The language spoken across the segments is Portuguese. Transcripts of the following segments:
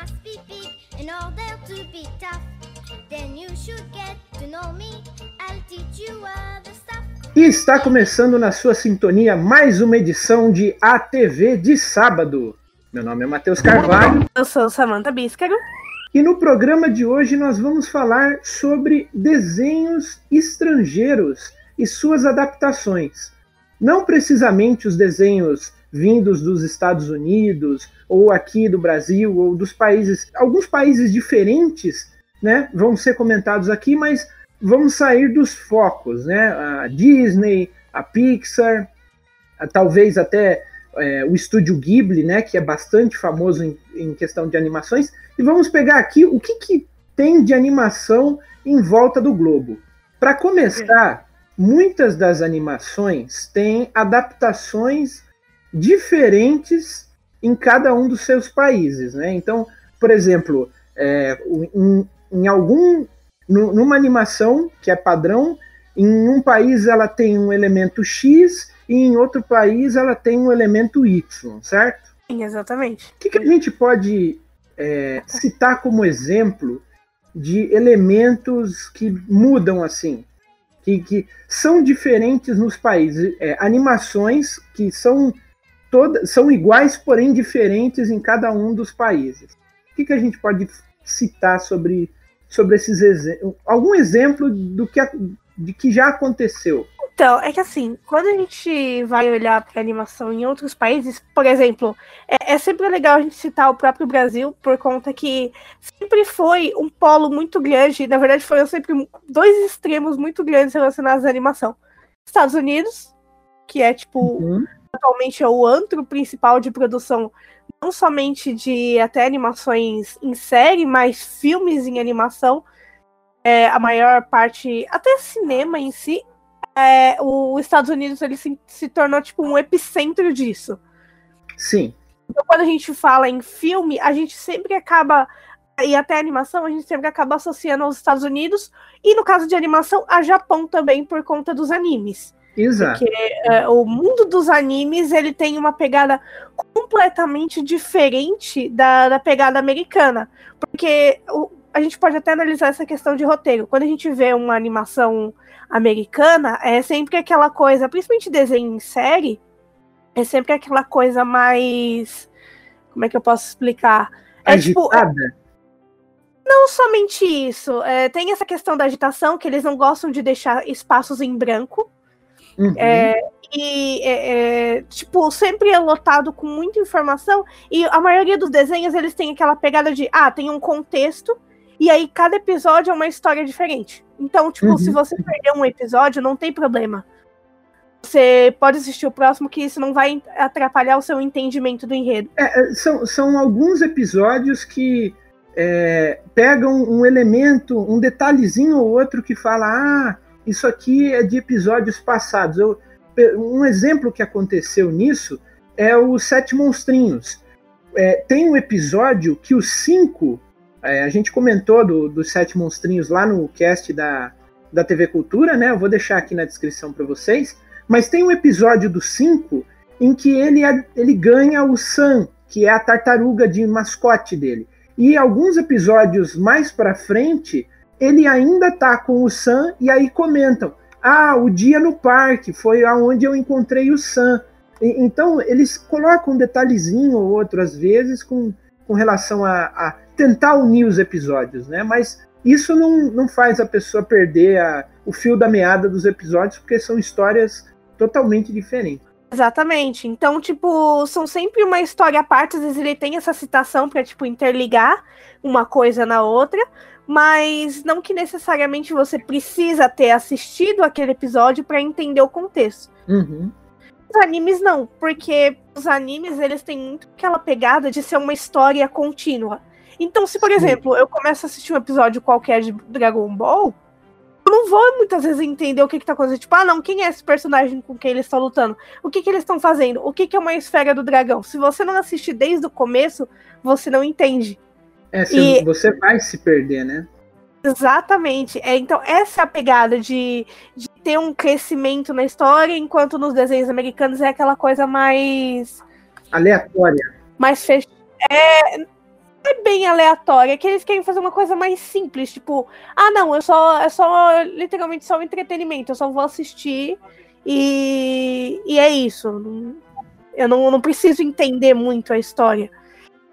must be big in order to be tough. Then you should get to know me. I'll teach you other stuff. E está começando na sua sintonia mais uma edição de ATV de sábado. Meu nome é Matheus Carvalho Eu sou Samantha Bíscaro. e no programa de hoje nós vamos falar sobre desenhos estrangeiros e suas adaptações. Não precisamente os desenhos vindos dos Estados Unidos ou aqui do Brasil ou dos países, alguns países diferentes, né, vão ser comentados aqui, mas vamos sair dos focos, né? A Disney, a Pixar, a- talvez até é, o estúdio Ghibli, né, que é bastante famoso em, em questão de animações, e vamos pegar aqui o que, que tem de animação em volta do globo. Para começar, muitas das animações têm adaptações diferentes em cada um dos seus países, né? Então, por exemplo, é, em, em algum nu- numa animação que é padrão, em um país ela tem um elemento X e em outro país ela tem um elemento Y, certo? Sim, exatamente. O que, que a gente pode é, citar como exemplo de elementos que mudam assim, que, que são diferentes nos países, É, animações que são são iguais, porém diferentes em cada um dos países. O que, que a gente pode citar sobre, sobre esses exemplos? Algum exemplo do que, de que já aconteceu? Então, é que assim, quando a gente vai olhar para animação em outros países, por exemplo, é, é sempre legal a gente citar o próprio Brasil, por conta que sempre foi um polo muito grande, na verdade foram sempre dois extremos muito grandes relacionados à animação. Estados Unidos, que é tipo Uhum. Atualmente é o antro principal de produção, não somente de até animações em série, mas filmes em animação. É, a maior parte, até cinema em si, é, os Estados Unidos ele se, se tornou tipo um epicentro disso. Sim, Então, quando a gente fala em filme, a gente sempre acaba, e até animação, a gente sempre acaba associando aos Estados Unidos, e no caso de animação, a Japão também, por conta dos animes. Exato. Porque é, o mundo dos animes ele tem uma pegada completamente diferente da, da pegada americana. Porque o- a gente pode até analisar essa questão de roteiro. Quando a gente vê uma animação americana, é sempre aquela coisa, principalmente desenho em série, é sempre aquela coisa mais. Como é que eu posso explicar? É tipo, Agitada? não somente isso, é, tem essa questão da agitação, que eles não gostam de deixar espaços em branco. Uhum. É, e é, é, tipo, sempre é lotado com muita informação. E a maioria dos desenhos eles têm aquela pegada de ah, tem um contexto, e aí cada episódio é uma história diferente. Então, tipo, Uhum. se você perder um episódio, não tem problema. Você pode assistir o próximo, que isso não vai atrapalhar o seu entendimento do enredo. É, é, são, são alguns episódios que é, pegam um elemento, um detalhezinho ou outro que fala, ah, isso aqui é de episódios passados. Eu, um exemplo que aconteceu nisso é os Sete Monstrinhos. É, tem um episódio que os cinco, é, a gente comentou do- Sete Monstrinhos lá no cast da, da TV Cultura, né? Eu vou deixar aqui na descrição para vocês. Mas tem um episódio dos cinco em que ele, é- ele ganha o Sam, que é a tartaruga de mascote dele. E alguns episódios mais para frente, ele ainda tá com o Sam e aí comentam: "Ah, o dia no parque foi aonde eu encontrei o Sam". E- então, eles colocam um detalhezinho ou outro às vezes com, com relação a, a tentar unir os episódios, né? Mas isso não, não faz a pessoa perder a- o fio da meada dos episódios, porque são histórias totalmente diferentes. Exatamente. Então, tipo, são sempre uma história à parte. Às vezes ele tem essa citação pra, tipo, interligar uma coisa na outra. Mas não que necessariamente você precisa ter assistido aquele episódio pra entender o contexto. Uhum. Os animes não, porque os animes eles têm muito aquela pegada de ser uma história contínua. Então, se por Sim. exemplo eu começo a assistir um episódio qualquer de Dragon Ball, eu não vou muitas vezes entender o que, que tá acontecendo. Tipo, ah, não, quem é esse personagem com quem eles estão lutando? O que, que eles estão fazendo? O que, que é uma esfera do dragão? Se você não assistir desde o começo, você não entende. É, você, E- você vai se perder, né? Exatamente. É, então, essa é a pegada de, de ter um crescimento na história, enquanto nos desenhos americanos é aquela coisa mais. Aleatória. mais fechada. É, é bem aleatória, é que eles querem fazer uma coisa mais simples, tipo, ah não, eu só é só literalmente só um entretenimento, eu só vou assistir e, e é isso. Eu não, não preciso entender muito a história.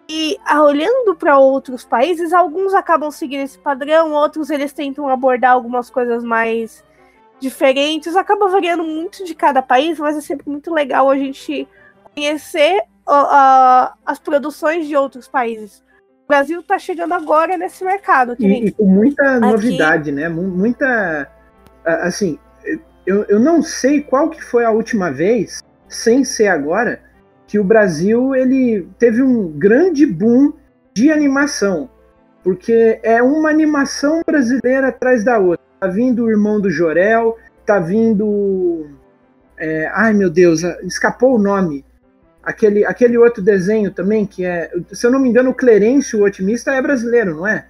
E ah, olhando para outros países, alguns acabam seguindo esse padrão, outros eles tentam abordar algumas coisas mais diferentes. Acaba variando muito de cada país, mas é sempre muito legal a gente conhecer uh, uh, as produções de outros países. O Brasil está chegando agora nesse mercado. E, e, com muita novidade, né? Muita. Assim, eu, eu não sei qual que foi a última vez, sem ser agora, que o Brasil ele teve um grande boom de animação, porque é uma animação brasileira atrás da outra. Tá vindo o irmão do Jorel, tá vindo, é, ai meu Deus, escapou o nome. Aquele, aquele outro desenho também que é, se eu não me engano, o Clerêncio, o otimista, é brasileiro, não é?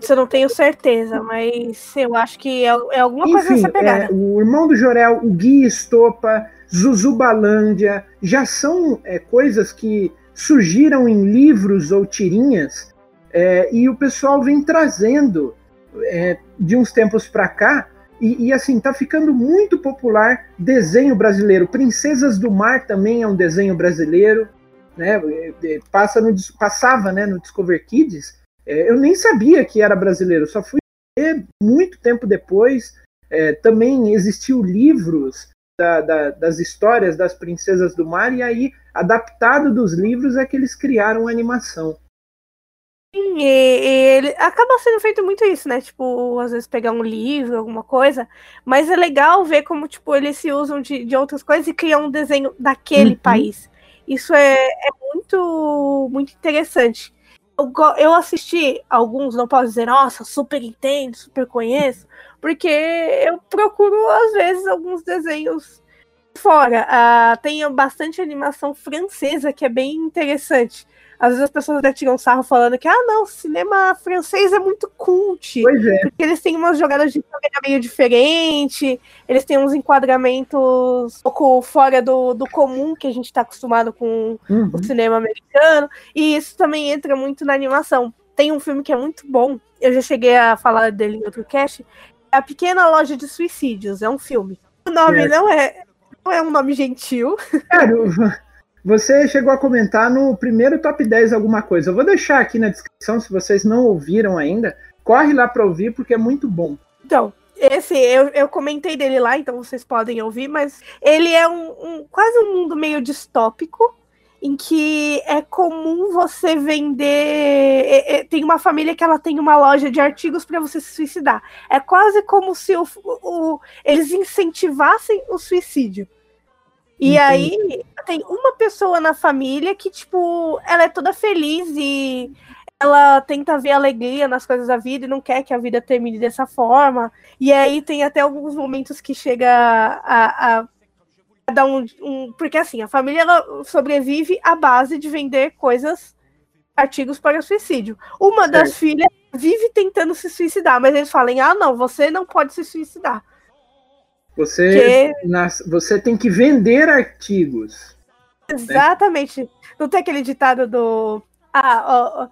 Isso eu não tenho certeza, mas eu acho que é, é alguma Enfim, coisa nessa pegada. É, o irmão do Jorel, o Gui Estopa, Zuzubalândia, já são é, coisas que surgiram em livros ou tirinhas é, e o pessoal vem trazendo é, de uns tempos para cá e, e, assim tá ficando muito popular desenho brasileiro. Princesas do Mar também é um desenho brasileiro, né? É, passa no, passava, né, no Discover Kids. Eu nem sabia que era brasileiro, só fui ver muito tempo depois. também existiu livros da, da, das histórias das princesas do mar, e aí, adaptado dos livros, é que eles criaram a animação. Sim, e, e ele acaba sendo feito muito isso, né? Tipo, às vezes pegar um livro, alguma coisa, mas é legal ver como, tipo, eles se usam de, de outras coisas e criam um desenho daquele uhum. país. Isso é, é muito, muito interessante. Eu, assisti alguns, não posso dizer, nossa, super entendo, super conheço, porque eu procuro, às vezes, alguns desenhos fora. Uh, tem bastante animação francesa que é bem interessante. Às vezes as pessoas até tiram sarro falando que, ah, não, cinema francês é muito cult. Pois é. Porque eles têm umas jogadas de câmera meio diferente, eles têm uns enquadramentos um pouco fora do, do comum que a gente está acostumado com uhum. o cinema americano. E isso também entra muito na animação. Tem um filme que é muito bom, eu já cheguei a falar dele em outro cast, a Pequena Loja de Suicídios, é um filme. O nome é. não é não é um nome gentil. Cara, você chegou a comentar no primeiro top 10 alguma coisa. Eu vou deixar aqui na descrição, se vocês não ouviram ainda, corre lá para ouvir, porque é muito bom. Então, esse, eu, eu comentei dele lá, então vocês podem ouvir, mas ele é um, um quase um mundo meio distópico, em que é comum você vender. É, é, tem uma família que ela tem uma loja de artigos para você se suicidar. É quase como se o, o, eles incentivassem o suicídio. E Entendi. aí tem uma pessoa na família que, tipo, ela é toda feliz e ela tenta ver alegria nas coisas da vida e não quer que a vida termine dessa forma. E aí tem até alguns momentos que chega a, a dar um, um, porque assim a família ela sobrevive à base de vender coisas artigos para suicídio uma das filhas vive tentando se suicidar mas eles falam ah não você não pode se suicidar você que... nas, você tem que vender artigos. Exatamente. Né? não tem aquele ditado do ah ó, ó,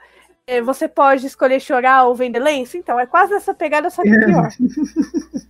é, você pode escolher chorar ou vender lenço? Então é quase essa pegada só que pior.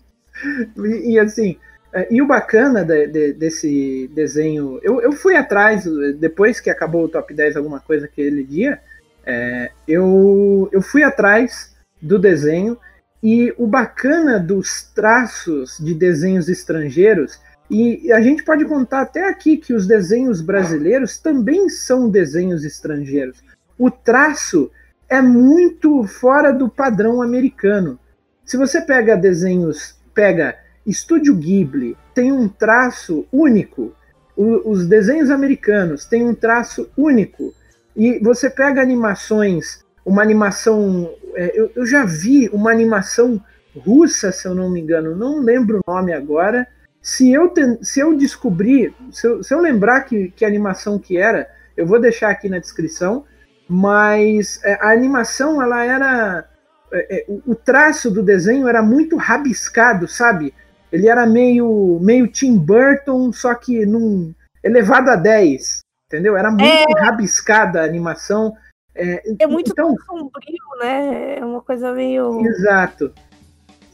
E, e assim é, e o bacana de, de, desse desenho, eu, eu fui atrás, depois que acabou o top 10, alguma coisa aquele dia, é, eu, eu fui atrás do desenho, e o bacana dos traços de desenhos estrangeiros, e a gente pode contar até aqui que os desenhos brasileiros também são desenhos estrangeiros. O traço é muito fora do padrão americano. Se você pega desenhos, pega Estúdio Ghibli tem um traço único. O, os desenhos americanos têm um traço único. E você pega animações, uma animação. É, eu, eu, já vi uma animação russa, se eu não me engano, não lembro o nome agora. Se eu, ten, se eu descobrir, se eu, se eu lembrar que, que animação que era, eu vou deixar aqui na descrição. Mas é, a animação, ela era. É, é o traço do desenho era muito rabiscado, sabe? Ele era meio, meio Tim Burton, só que num elevado a 10. entendeu? Era muito é... rabiscada a animação. É, é muito então, sombrio, né? É uma coisa meio. Exato.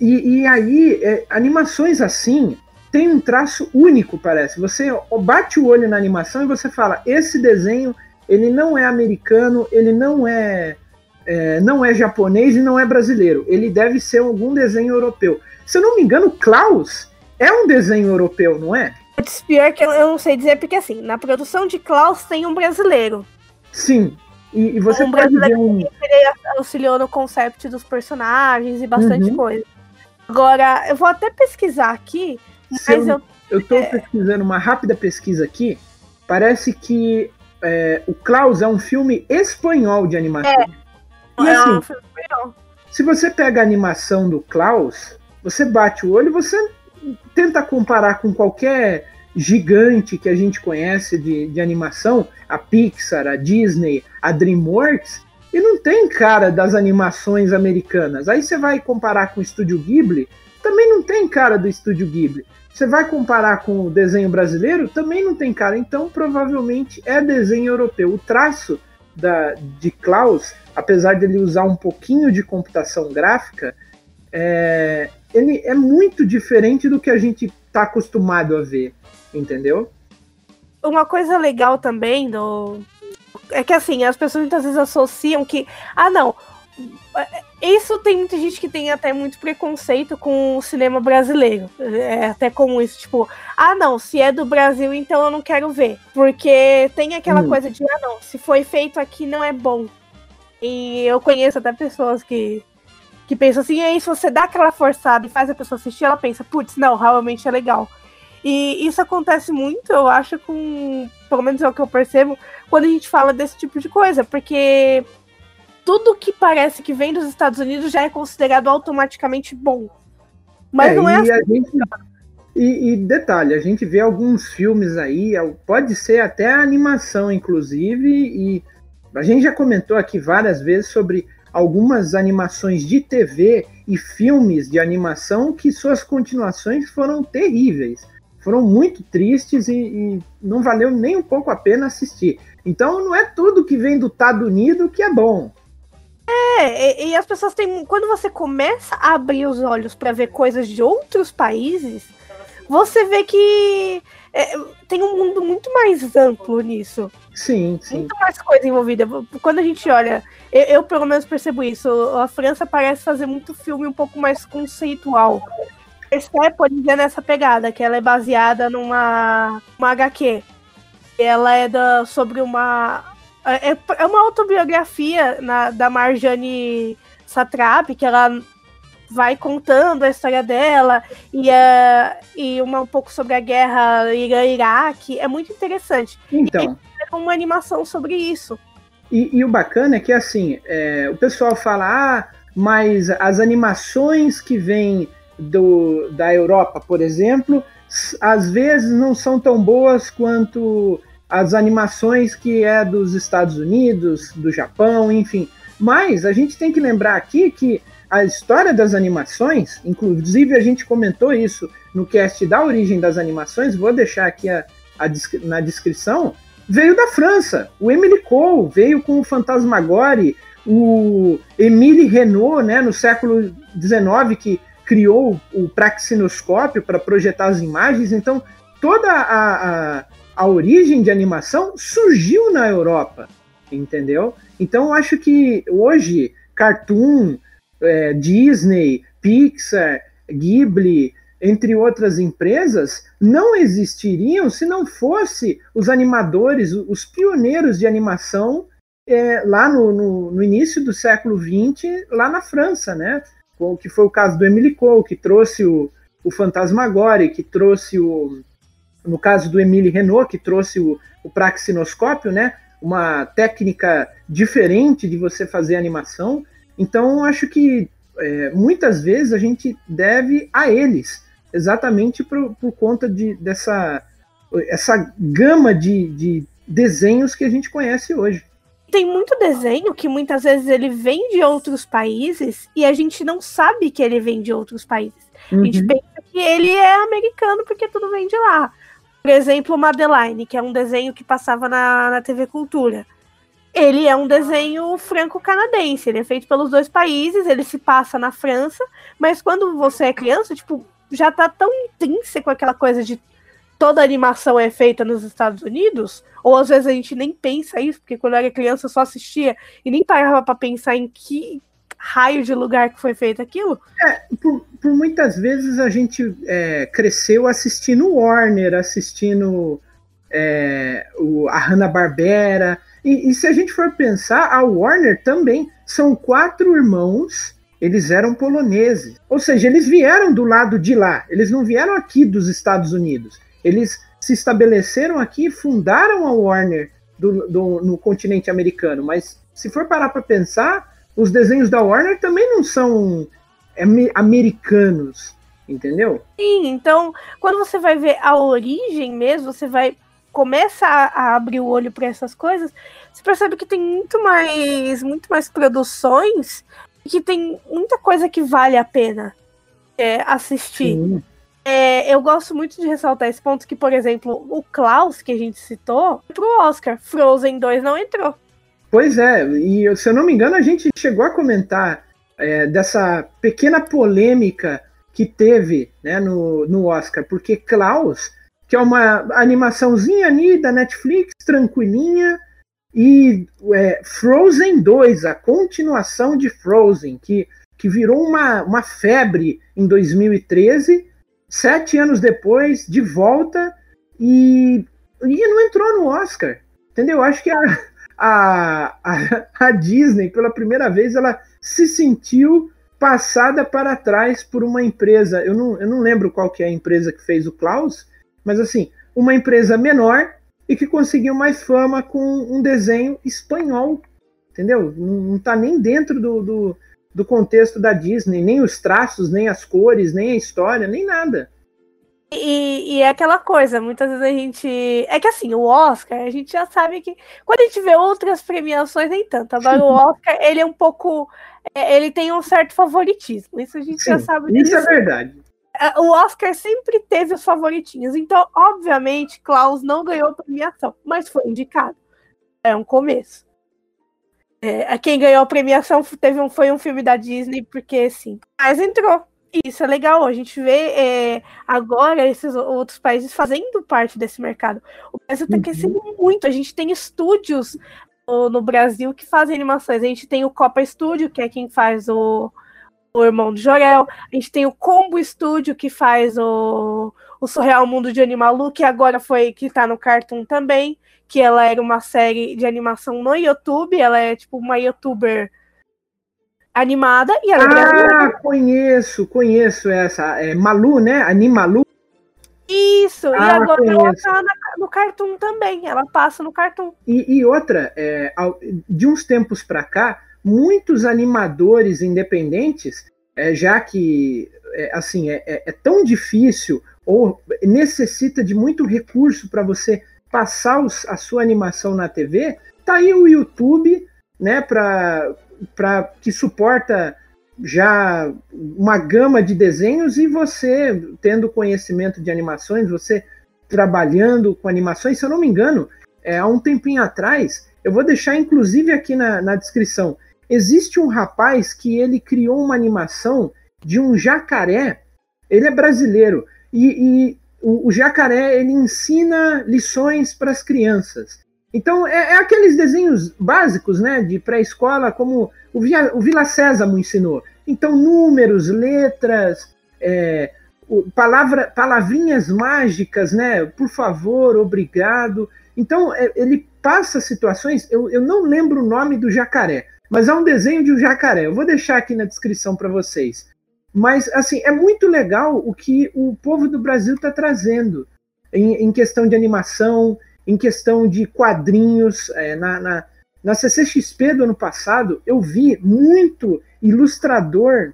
E, e aí, é, animações assim tem um traço único, parece. Você bate o olho na animação e você fala: esse desenho ele não é americano, ele não é, é, não é japonês e não é brasileiro. Ele deve ser algum desenho europeu. Se eu não me engano, Klaus é um desenho europeu, não é? Pior que eu, eu não sei dizer, porque assim, na produção de Klaus tem um brasileiro. Sim, e, e você um pode ver um. Ele auxiliou no conceito dos personagens e bastante uhum. coisa. Agora, eu vou até pesquisar aqui, mas eu. Eu, tô é... pesquisando uma rápida pesquisa aqui. Parece que é, o Klaus é um filme espanhol de animação. É, e é assim, um filme espanhol. se você pega a animação do Klaus, você bate o olho e você tenta comparar com qualquer gigante que a gente conhece de, de animação, a Pixar, a Disney, a DreamWorks, e não tem cara das animações americanas. Aí você vai comparar com o Estúdio Ghibli, também não tem cara do Estúdio Ghibli. Você vai comparar com o desenho brasileiro, também não tem cara. Então, provavelmente é desenho europeu. O traço da, de Klaus, apesar dele usar um pouquinho de computação gráfica, é, ele é muito diferente do que a gente está acostumado a ver, entendeu? Uma coisa legal também do, é que assim, as pessoas muitas vezes associam que, ah, não, isso tem muita gente que tem até muito preconceito com o cinema brasileiro. É até comum isso, tipo, ah, não, se é do Brasil, então eu não quero ver. Porque tem aquela hum. coisa de, ah, não, se foi feito aqui não é bom. E eu conheço até pessoas que, que pensam assim, e aí se você dá aquela forçada e faz a pessoa assistir, ela pensa, putz, não, realmente é legal. E isso acontece muito, eu acho, com. Pelo menos é o que eu percebo, quando a gente fala desse tipo de coisa, porque tudo que parece que vem dos Estados Unidos já é considerado automaticamente bom. Mas é, não é assim. Gente, e, e, detalhe, a gente vê alguns filmes aí, pode ser até animação, inclusive, e a gente já comentou aqui várias vezes sobre algumas animações de TV e filmes de animação que suas continuações foram terríveis foram muito tristes e, e, não valeu nem um pouco a pena assistir. Então não é tudo que vem do Estado Unido que é bom. É, e, e as pessoas têm. Quando você começa a abrir os olhos para ver coisas de outros países, você vê que é, tem um mundo muito mais amplo nisso. Sim, sim. Muito mais coisa envolvida. Quando a gente olha, eu, eu pelo menos percebo isso. A França parece fazer muito filme um pouco mais conceitual. Persepolis é nessa pegada, que ela é baseada numa uma HQ. Ela é da, sobre uma. É, é uma autobiografia na, da Marjane Satrap, que ela vai contando a história dela e, é, e uma, um pouco sobre a guerra Irã-Iraque. É muito interessante. Então. E é uma animação sobre isso. E, e o bacana é que, assim, é, o pessoal fala, ah, mas as animações que vêm do, da Europa, por exemplo, às vezes não são tão boas quanto as animações que é dos Estados Unidos, do Japão, enfim. Mas a gente tem que lembrar aqui que a história das animações, inclusive a gente comentou isso no cast da origem das animações, vou deixar aqui a, a na descrição, veio da França. O Emily Cole veio com o Fantasmagorie, o Emile Renault, né, no século XIX, que criou o praxinoscópio para projetar as imagens, então toda a, a, a origem de animação surgiu na Europa, entendeu? Então acho que hoje Cartoon, é, Disney, Pixar, Ghibli, entre outras empresas, não existiriam se não fosse os animadores, os pioneiros de animação é, lá no, no, no, início do século XX, lá na França, né? Que foi o caso do Emily Cole, que trouxe o, o Fantasmagorie, que trouxe o. No caso do Emile Renault, que trouxe o, o praxinoscópio, né? Uma técnica diferente de você fazer animação. Então, acho que é, muitas vezes a gente deve a eles, exatamente por, por conta de, dessa essa gama de, de desenhos que a gente conhece hoje tem muito desenho que muitas vezes ele vem de outros países e a gente não sabe que ele vem de outros países. Uhum. A gente uhum. pensa que ele é americano porque tudo vem de lá. Por exemplo, Madeline, que é um desenho que passava na, na TV Cultura. Ele é um desenho franco-canadense, ele é feito pelos dois países, ele se passa na França, mas quando você é criança, tipo, já tá tão intrínseco aquela coisa de toda animação é feita nos Estados Unidos, ou às vezes a gente nem pensa isso, porque quando era criança só assistia e nem parava para pensar em que raio de lugar que foi feito aquilo. É, por, por muitas vezes a gente é, cresceu assistindo Warner, assistindo é, o, a Hanna-Barbera, e, e se a gente for pensar, a Warner também são quatro irmãos eles eram poloneses. Ou seja, eles vieram do lado de lá, eles não vieram aqui dos Estados Unidos. Eles se estabeleceram aqui e fundaram a Warner do, do, no continente americano. Mas se for parar para pensar, os desenhos da Warner também não são americanos, entendeu? Sim, então quando você vai ver a origem mesmo, você vai começa a, a abrir o olho para essas coisas, você percebe que tem muito mais, muito mais produções que tem muita coisa que vale a pena é, assistir. É, eu gosto muito de ressaltar esse ponto que, por exemplo, o Klaus, que a gente citou, pro Oscar, Frozen 2 não entrou. Pois é, e se eu não me engano, a gente chegou a comentar é, dessa pequena polêmica que teve né, no, no Oscar, porque Klaus, que é uma animaçãozinha ali da Netflix, tranquilinha, e é, Frozen 2, a continuação de Frozen, que, que virou uma, uma febre em 2013, sete anos depois, de volta, e, e não entrou no Oscar. Entendeu? Acho que a, a, a, a Disney, pela primeira vez, ela se sentiu passada para trás por uma empresa. Eu não, eu não lembro qual que é a empresa que fez o Klaus, mas assim, uma empresa menor e que conseguiu mais fama com um desenho espanhol, entendeu? Não está nem dentro do, do, do, contexto da Disney, nem os traços, nem as cores, nem a história, nem nada. E, e, é aquela coisa, muitas vezes a gente. É que assim, o Oscar, a gente já sabe que. Quando a gente vê outras premiações, nem tanto. Agora, o Oscar, ele é um pouco. É, ele tem um certo favoritismo. Isso a gente Sim, já sabe disso. Isso é verdade. É, o Oscar sempre teve os favoritinhos. Então, obviamente, Klaus não ganhou premiação, mas foi indicado. É um começo. É, quem ganhou a premiação teve um, foi um filme da Disney, porque sim. Mas entrou. Isso é legal. A gente vê é, agora esses outros países fazendo parte desse mercado. O Brasil está uhum. crescendo muito. A gente tem estúdios no, no, Brasil que fazem animações. A gente tem o Copa Studio, que é quem faz o, o irmão do Jorel. A gente tem o Combo Studio, que faz o, o Surreal Mundo de Animalu, que agora foi que tá no Cartoon também, que ela era uma série de animação no YouTube, ela é tipo uma youtuber animada e ela é Ah, conheço, conheço essa. É Malu, né? Animalu. Isso, ah, e agora conheço. ela tá na, no Cartoon também, ela passa no Cartoon. E, e outra, é, de uns tempos para cá, muitos animadores independentes, é, já que é, assim é, é, é tão difícil ou necessita de muito recurso para você passar os, a sua animação na TV, tá aí o YouTube, né, para que suporta já uma gama de desenhos e você tendo conhecimento de animações, você trabalhando com animações, se eu não me engano, é, há um tempinho atrás, eu vou deixar inclusive aqui na, na descrição, Existe um rapaz que ele criou uma animação de um jacaré. Ele é brasileiro e, e o, o, jacaré ele ensina lições para as crianças. Então é, é, aqueles desenhos básicos, né, de pré-escola, como o, Via, o Vila Sésamo ensinou. Então números, letras, é, palavra, palavrinhas mágicas, né? Por favor, obrigado. Então é, ele passa situações. Eu, eu não lembro o nome do jacaré, mas há um desenho de um jacaré. Eu vou deixar aqui na descrição para vocês. Mas, assim, é muito legal o que o povo do Brasil está trazendo em, em, questão de animação, em questão de quadrinhos. É, na, na, na CCXP do ano passado, eu vi muito ilustrador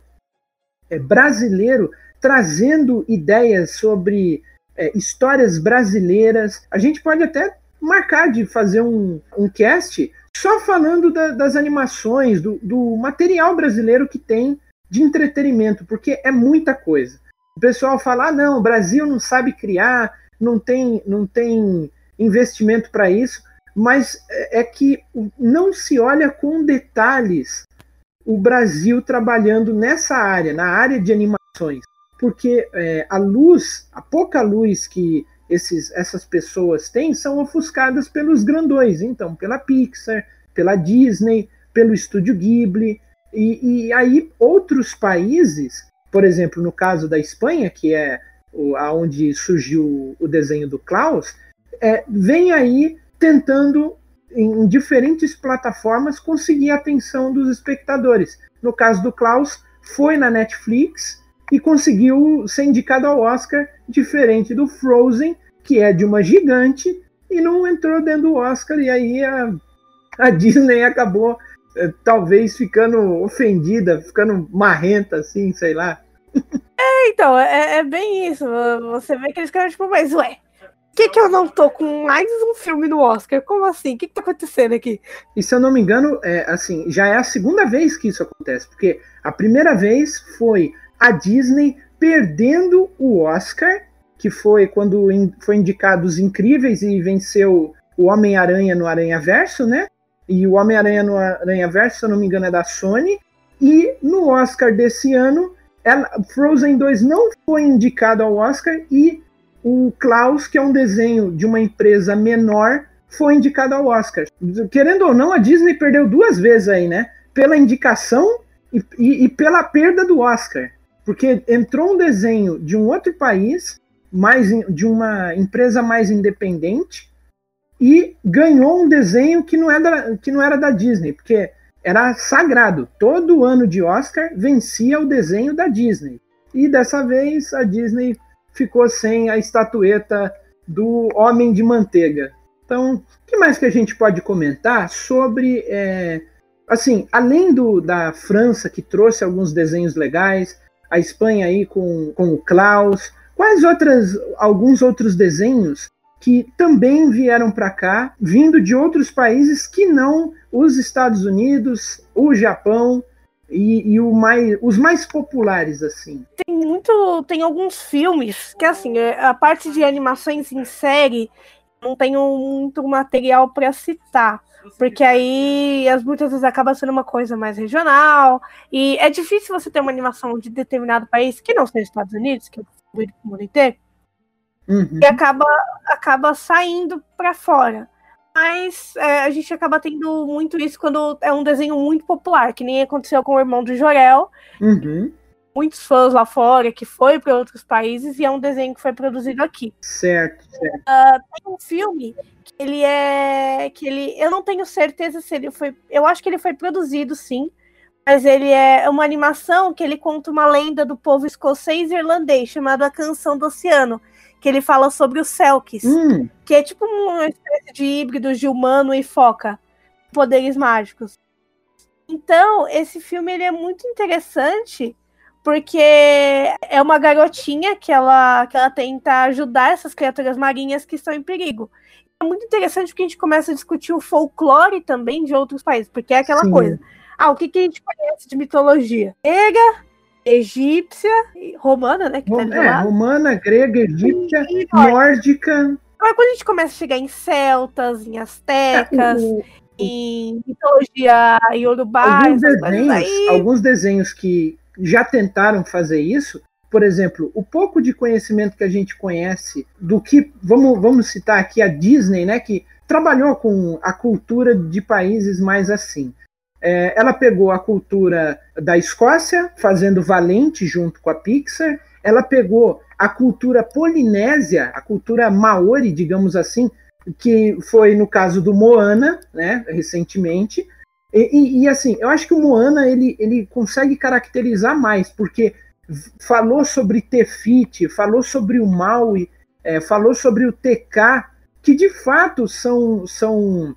é, brasileiro trazendo ideias sobre é, histórias brasileiras. A gente pode até marcar de fazer um, um cast só falando da, das animações, do, do material brasileiro que tem de entretenimento, porque é muita coisa. O pessoal fala: ah, não, o Brasil não sabe criar, não tem, não tem investimento para isso, mas é, é que não se olha com detalhes o Brasil trabalhando nessa área, na área de animações, porque é, a luz, a pouca luz que esses, essas pessoas têm são ofuscadas pelos grandões, então, pela Pixar, pela Disney, pelo Estúdio Ghibli, e, e aí outros países, por exemplo, no caso da Espanha, que é aonde surgiu o desenho do Klaus, é, vem aí tentando em diferentes plataformas conseguir a atenção dos espectadores. No caso do Klaus, foi na Netflix e conseguiu ser indicado ao Oscar, diferente do Frozen, que é de uma gigante, e não entrou dentro do Oscar, e aí a, a Disney acabou talvez ficando ofendida, ficando marrenta, assim, sei lá. É, então, é, é bem isso. Você vê que eles ficaram tipo, mas ué, que, que eu não tô com mais um filme no Oscar? Como assim? O que, que tá acontecendo aqui? E se eu não me engano, é, assim, já é a segunda vez que isso acontece, porque a primeira vez foi a Disney perdendo o Oscar, que foi quando in, foi indicado Os Incríveis e venceu o Homem-Aranha no Aranha Verso, né? E o Homem-Aranha no Aranha Verso, se eu não me engano, é da Sony. E no Oscar desse ano, ela, Frozen 2 não foi indicado ao Oscar e o Klaus, que é um desenho de uma empresa menor, foi indicado ao Oscar. Querendo ou não, a Disney perdeu duas vezes aí, né? Pela indicação e, e, e pela perda do Oscar. Porque entrou um desenho de um outro país, mais de uma empresa mais independente, e ganhou um desenho que não, era, que não era da Disney, porque era sagrado. Todo ano de Oscar vencia o desenho da Disney. E dessa vez a Disney ficou sem a estatueta do Homem de Manteiga. Então, o que mais que a gente pode comentar sobre, é, assim, além do, da França, que trouxe alguns desenhos legais, a Espanha aí com, com o Klaus, quais outras, alguns outros desenhos que também vieram para cá, vindo de outros países que não os Estados Unidos, o Japão, e, e mais, os mais populares, assim. Tem muito. Tem alguns filmes que, assim, é, a parte de animações em série não tenho muito material para citar. Porque aí as muitas vezes acaba sendo uma coisa mais regional. E é difícil você ter uma animação de determinado país, que não seja Estados Unidos, que é o mundo inteiro, uhum. e acaba, acaba saindo para fora mas é, a gente acaba tendo muito isso quando é um desenho muito popular, que nem aconteceu com o irmão do Jorel. Uhum. Muitos fãs lá fora, que foi para outros países, e é um desenho que foi produzido aqui. Certo, certo. Uh, tem um filme que ele é. que ele. Eu não tenho certeza se ele foi. Eu acho que ele foi produzido, sim. Mas ele é uma animação que ele conta uma lenda do povo escocês e irlandês, chamada A Canção do Oceano que ele fala sobre os Selkies, hum. que é tipo uma espécie de híbrido de humano e foca, poderes mágicos. Então, esse filme ele é muito interessante porque é uma garotinha que ela, que ela tenta ajudar essas criaturas marinhas que estão em perigo. É muito interessante porque a gente começa a discutir o folclore também de outros países, porque é aquela Sim. coisa. Ah, o que, que a gente conhece de mitologia? Grega, egípcia, romana, né? Que tá é, romana, grega, egípcia, e nórdica. Agora, quando a gente começa a chegar em celtas, em astecas, é, o, em mitologia iorubá, alguns desenhos, alguns desenhos que já tentaram fazer isso, por exemplo, o pouco de conhecimento que a gente conhece do que, vamos, vamos citar aqui a Disney, né, que trabalhou com a cultura de países mais assim. É, ela pegou a cultura da Escócia, fazendo Valente junto com a Pixar. Ela pegou a cultura polinésia, a cultura maori, digamos assim, que foi no caso do Moana, né, recentemente. E, e, e, assim, eu acho que o Moana ele, ele consegue caracterizar mais, porque falou sobre Tefiti, falou sobre o Maui, é, falou sobre o TK, que de fato são, são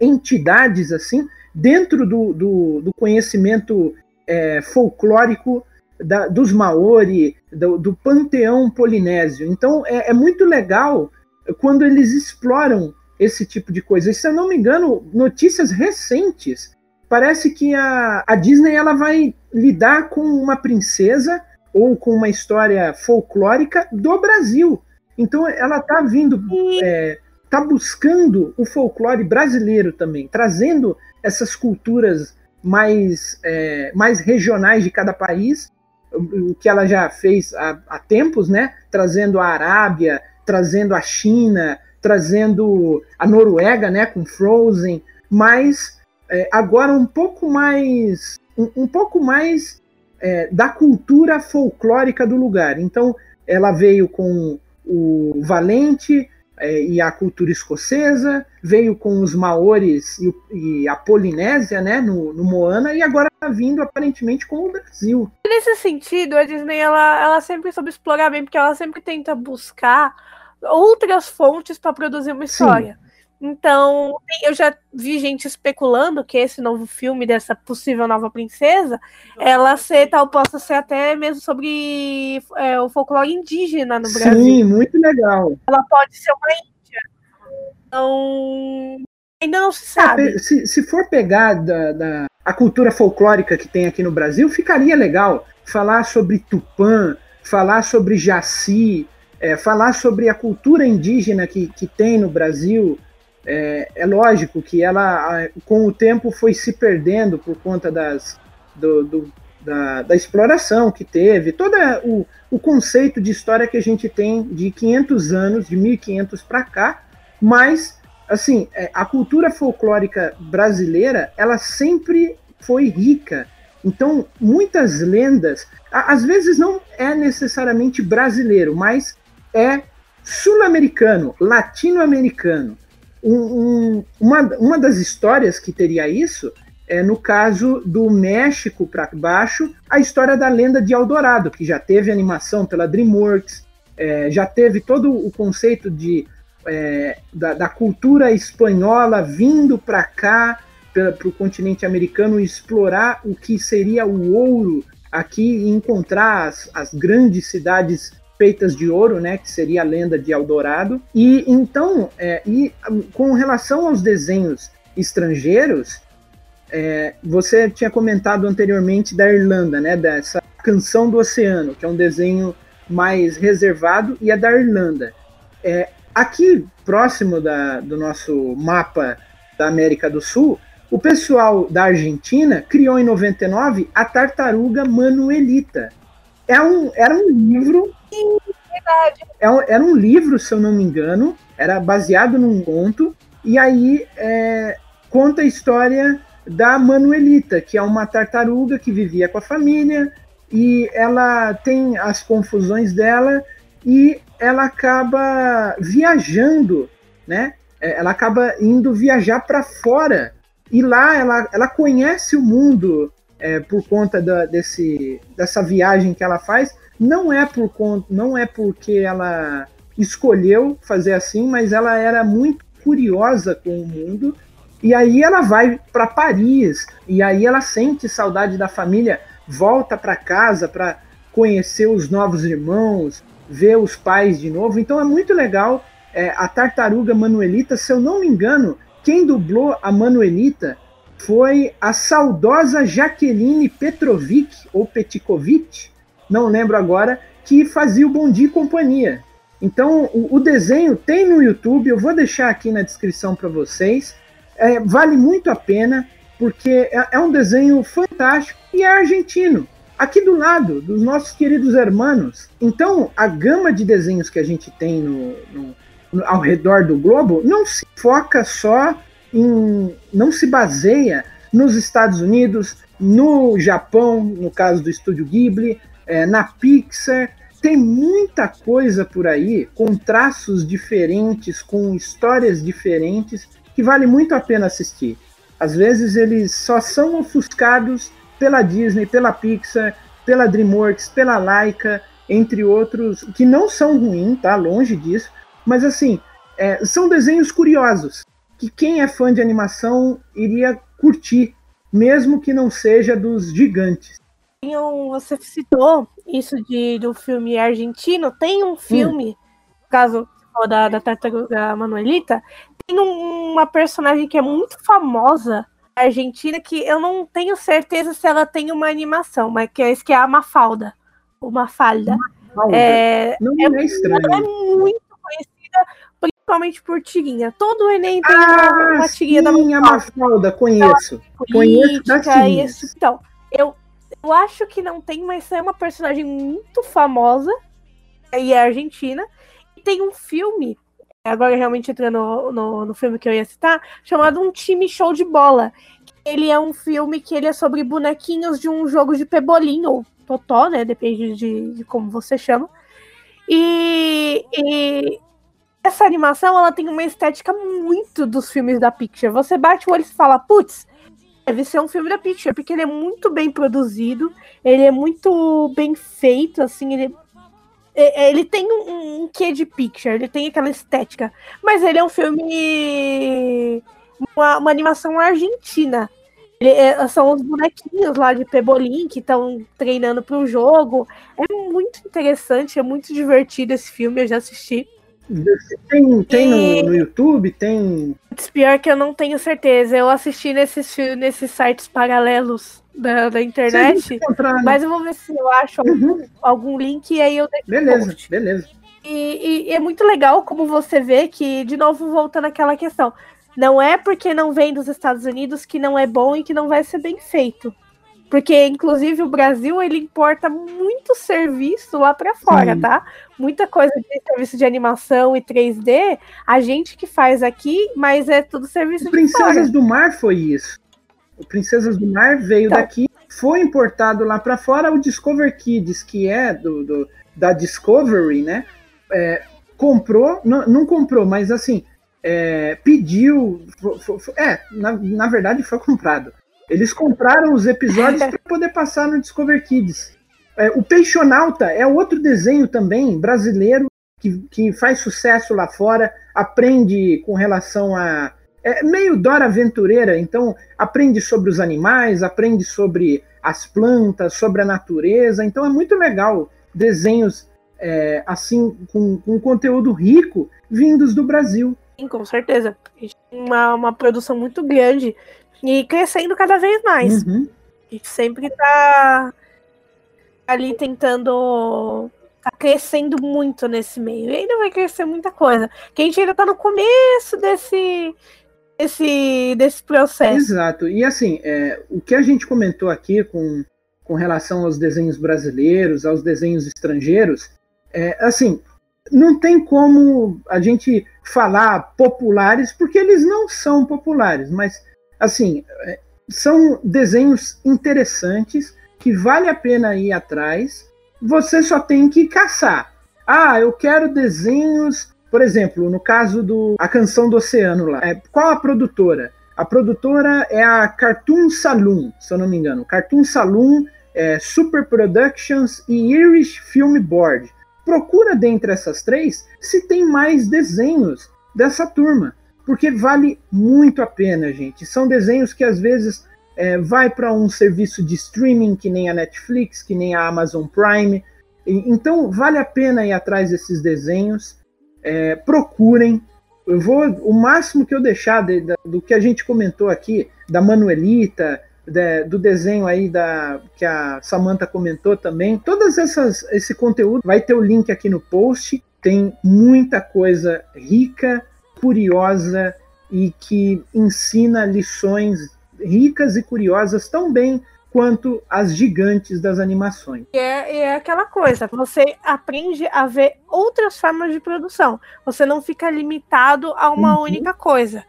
entidades assim dentro do, do, do conhecimento é, folclórico da, dos Maori, do, do, panteão polinésio. Então é, é, muito legal quando eles exploram esse tipo de coisa. E se eu não me engano, notícias recentes. Parece que a, a Disney ela vai lidar com uma princesa ou com uma história folclórica do Brasil. Então ela está vindo, está é, buscando o folclore brasileiro também, trazendo essas culturas mais, é, mais regionais de cada país, o que ela já fez há, há tempos, né? Trazendo a Arábia, trazendo a China, trazendo a Noruega, né? Com Frozen, mas é, agora um pouco mais, um, um pouco mais é, da cultura folclórica do lugar. Então, ela veio com o Valente é, e a cultura escocesa, veio com os maores e, e a Polinésia, né, no, no, Moana, e agora está vindo aparentemente com o Brasil. Nesse sentido, a Disney ela, ela sempre soube explorar bem, porque ela sempre tenta buscar outras fontes para produzir uma história. Sim. Então, eu já vi gente especulando que esse novo filme dessa possível nova princesa, ela ser, tal, possa ser até mesmo sobre é, o folclore indígena no Brasil. Sim, muito legal. Ela pode ser uma índia. Então, ainda não se sabe. É, se, se for pegar da, da, a cultura folclórica que tem aqui no Brasil, ficaria legal falar sobre Tupã, falar sobre Jaci, é, falar sobre a cultura indígena que, que tem no Brasil, é, é, lógico que ela, com o tempo, foi se perdendo por conta das, do, do, da, da, exploração que teve, todo o, o conceito de história que a gente tem de 500 anos, de 1500 para cá, mas, assim, é, a cultura folclórica brasileira, ela sempre foi rica. Então, muitas lendas, às vezes não é necessariamente brasileiro, mas é sul-americano, latino-americano um, um, uma, uma das histórias que teria isso é no caso do México para baixo, a história da lenda de Eldorado, que já teve animação pela DreamWorks, é, já teve todo o conceito de, é, da, da, cultura espanhola vindo para cá, para o continente americano, explorar o que seria o ouro aqui e encontrar as, as grandes cidades feitas de ouro, né, que seria a lenda de Eldorado. E então, é, e com relação aos desenhos estrangeiros, é, você tinha comentado anteriormente da Irlanda, né, dessa Canção do Oceano, que é um desenho mais reservado, e a da Irlanda. É, aqui, próximo da, do nosso mapa da América do Sul, o pessoal da Argentina criou em 99 a Tartaruga Manuelita. É um, era um livro é era um livro, se eu não me engano, era baseado num conto, e aí é, conta a história da Manuelita, que é uma tartaruga que vivia com a família, e ela tem as confusões dela, e ela acaba viajando, né? É, ela acaba indo viajar para fora, e lá ela, ela conhece o mundo é, por conta da, desse, dessa viagem que ela faz, não é por conta, não é porque ela escolheu fazer assim, mas ela era muito curiosa com o mundo. E aí ela vai para Paris e aí ela sente saudade da família, volta para casa para conhecer os novos irmãos, ver os pais de novo. Então é muito legal. É, a tartaruga Manuelita, se eu não me engano, quem dublou a Manuelita foi a saudosa Jaqueline Petrovic ou Petkovic, não lembro agora, que fazia o Bom Dia e Companhia. Então, o, o, desenho tem no YouTube, eu vou deixar aqui na descrição para vocês. É, vale muito a pena, porque é, é, um desenho fantástico e é argentino, aqui do lado, dos nossos queridos hermanos. Então, a gama de desenhos que a gente tem no, no, no, ao redor do globo não se foca só em. não se baseia nos Estados Unidos, no Japão, no caso do estúdio Ghibli, é, na Pixar. Tem muita coisa por aí, com traços diferentes, com histórias diferentes, que vale muito a pena assistir. Às vezes eles só são ofuscados pela Disney, pela Pixar, pela DreamWorks, pela Laika, entre outros, que não são ruins, tá? Longe disso. Mas assim, é, são desenhos curiosos, que quem é fã de animação iria curtir, mesmo que não seja dos gigantes você citou isso de, do filme argentino. Tem um filme, hum. caso da, da Tartaruga Manuelita, tem um, uma personagem que é muito famosa argentina que eu não tenho certeza se ela tem uma animação, mas que é que é a Mafalda. Uma falda. É, não é, é estranho. É muito principalmente por tirinha. Todo Enem tem ah, uma, uma tirinha sim, da Mafalda. Mafalda, conheço. conheço das tirinhas. Então, eu, eu acho que não tem, mas é uma personagem muito famosa e é argentina. E tem um filme, agora realmente entrando no, no, no filme que eu ia citar, chamado Um Time Show de Bola. Ele é um filme que ele é sobre bonequinhos de um jogo de pebolim, ou totó, né? Depende de, de como você chama. E, e, essa animação ela tem uma estética muito dos filmes da Picture. Você bate o olho e fala, putz, deve ser um filme da Picture, porque ele é muito bem produzido, ele é muito bem feito, assim, ele, é, é, ele tem um, um quê de Picture, ele tem aquela estética, mas ele é um filme, uma, uma animação argentina. É, são os bonequinhos lá de Pebolim que estão treinando para o jogo. É muito interessante, é muito divertido esse filme, eu já assisti. Tem, tem e... no, no, YouTube? Tem. Pior que eu não tenho certeza. Eu assisti nesses, nesses sites paralelos da, da internet. Né? Mas eu vou ver se eu acho uhum. algum, algum link e aí eu deixo. Beleza, beleza. E, e, e, é muito legal como você vê que, de novo, voltando àquela questão. Não é porque não vem dos Estados Unidos que não é bom e que não vai ser bem feito. Porque, inclusive, o Brasil ele importa muito serviço lá para fora, Sim. tá? Muita coisa de serviço de animação e 3D, a gente que faz aqui, mas é tudo serviço o de Princesas do Mar foi isso. O Princesas do Mar veio então, daqui, foi importado lá para fora. O Discover Kids, que é do, do da Discovery, né? É, comprou, não, não comprou, mas assim, é, pediu. é, na, na verdade foi comprado eles compraram os episódios para poder passar no Discover Kids. É, o Peixonauta é outro desenho também brasileiro que, que faz sucesso lá fora, aprende com relação a. É meio Dora Aventureira, então aprende sobre os animais, aprende sobre as plantas, sobre a natureza. Então é muito legal desenhos é, assim, com, com conteúdo rico vindos do Brasil. Sim, com certeza. Uma, uma produção muito grande e crescendo cada vez mais. Uhum. A gente sempre tá ali tentando. tá crescendo muito nesse meio. E ainda vai crescer muita coisa. Que a gente ainda tá no começo desse. Desse, desse processo. Exato. E assim, é, o que a gente comentou aqui com, com relação aos desenhos brasileiros, aos desenhos estrangeiros, é, assim, não tem como a gente falar populares, porque eles não são populares, mas assim, é, são desenhos interessantes que vale a pena ir atrás. Você só tem que caçar. Ah, eu quero desenhos, por exemplo, no caso do a canção do oceano lá. É, qual a produtora? A produtora é a Cartoon Saloon, se eu não me engano. Cartoon Saloon, é, Super Productions e Irish Film Board. Procura dentre essas três se tem mais desenhos dessa turma porque vale muito a pena, gente. São desenhos que às vezes é, vai para um serviço de streaming que nem a Netflix, que nem a Amazon Prime. E, então vale a pena ir atrás desses desenhos. É, procurem. Eu vou o máximo que eu deixar de, de, do que a gente comentou aqui da Manuelita, de, do desenho aí da que a Samantha comentou também. Todas essas esse conteúdo vai ter o link aqui no post. Tem muita coisa rica curiosa e que ensina lições ricas e curiosas tão bem quanto as gigantes das animações. É, é aquela coisa, você aprende a ver outras formas de produção. Você não fica limitado a uma uhum. única coisa.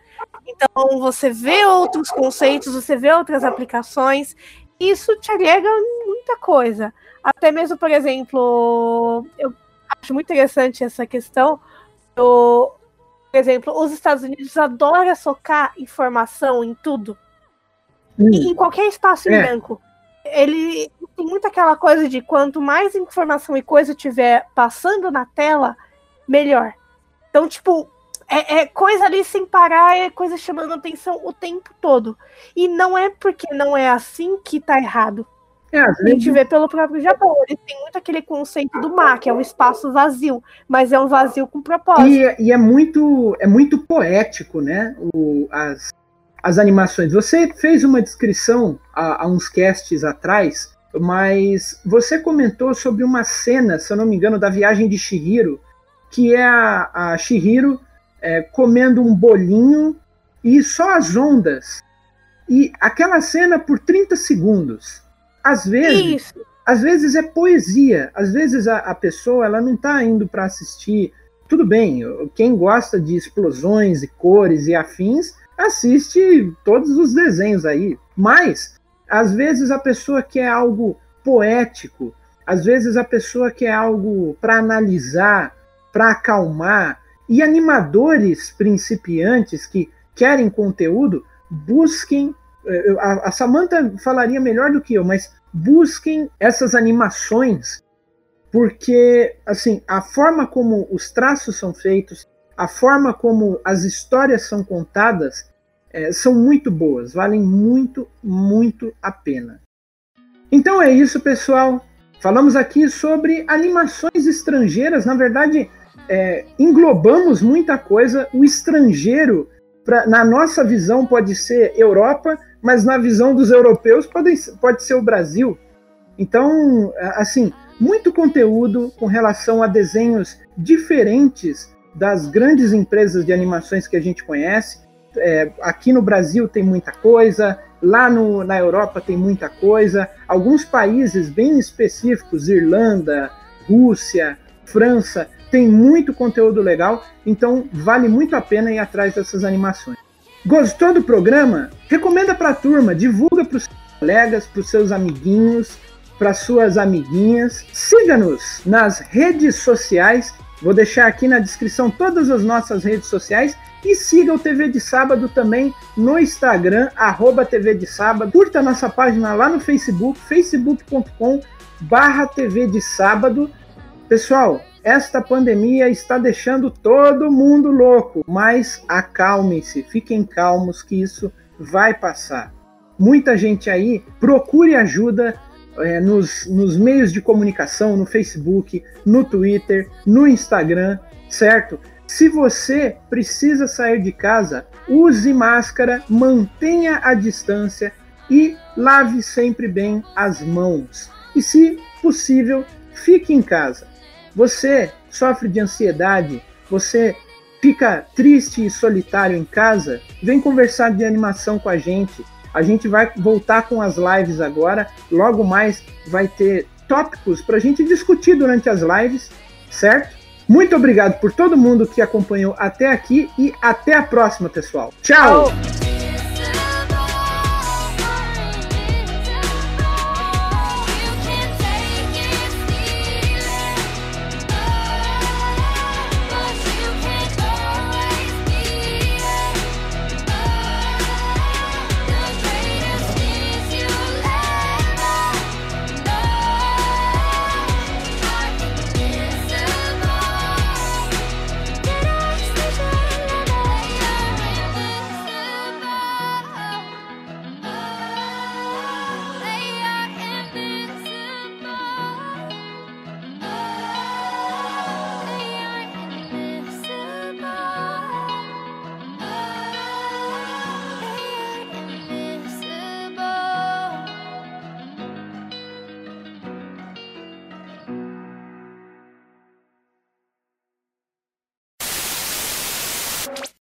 Então você vê outros conceitos, você vê outras aplicações. Isso te agrega muita coisa. Até mesmo, por exemplo, eu acho muito interessante essa questão. Por exemplo, os Estados Unidos adoram socar informação em tudo. Hum. Em qualquer espaço é. em branco. Ele tem muito aquela coisa de quanto mais informação e coisa tiver passando na tela, melhor. Então, tipo, é, é, coisa ali sem parar, é coisa chamando atenção o tempo todo. E não é porque não é assim que tá errado. É, a gente vê pelo próprio Japão, eles têm muito aquele conceito do mar, que é um espaço vazio, mas é um vazio com propósito. E, e é muito é muito poético, né? O, as, as animações. Você fez uma descrição há, há uns casts atrás, mas você comentou sobre uma cena, se eu não me engano, da viagem de Shihiro, que é a, a Shihiro é, comendo um bolinho e só as ondas. E aquela cena por 30 segundos. Às vezes, Isso. às vezes é poesia. Às vezes a, a pessoa ela não está indo para assistir. Tudo bem, quem gosta de explosões e cores e afins, assiste todos os desenhos aí. Mas, às vezes a pessoa quer algo poético, às vezes a pessoa quer algo para analisar, para acalmar. E animadores principiantes que querem conteúdo, busquem. Eh, a, a Samantha falaria melhor do que eu, mas busquem essas animações, porque assim a forma como os traços são feitos, a forma como as histórias são contadas é, são muito boas, valem muito, muito a pena. Então é isso, pessoal. Falamos aqui sobre animações estrangeiras. Na verdade, é, englobamos muita coisa. O estrangeiro pra, na nossa visão pode ser Europa, mas na visão dos europeus pode, pode ser o Brasil. Então, assim, muito conteúdo com relação a desenhos diferentes das grandes empresas de animações que a gente conhece. É, aqui no Brasil tem muita coisa, lá no, na Europa tem muita coisa. Alguns países bem específicos, Irlanda, Rússia, França, tem muito conteúdo legal, então vale muito a pena ir atrás dessas animações. Gostou do programa? Recomenda para a turma, divulga para os colegas, para os seus amiguinhos, para suas amiguinhas. Siga-nos nas redes sociais. Vou deixar aqui na descrição todas as nossas redes sociais e siga o TV de Sábado também no Instagram, arroba TV de Sábado. Curta nossa página lá no Facebook, facebook.com barra TV de Sábado. Pessoal, esta pandemia está deixando todo mundo louco, mas acalmem-se, fiquem calmos que isso vai passar. Muita gente aí procure ajuda é, nos, nos meios de comunicação, no Facebook, no Twitter, no Instagram, certo? Se você precisa sair de casa, use máscara, mantenha a distância e lave sempre bem as mãos. E se possível, fique em casa. Você sofre de ansiedade? Você fica triste e solitário em casa? Vem conversar de animação com a gente. A gente vai voltar com as lives agora. Logo mais vai ter tópicos para a gente discutir durante as lives, certo? Muito obrigado por todo mundo que acompanhou até aqui e até a próxima, pessoal. Tchau!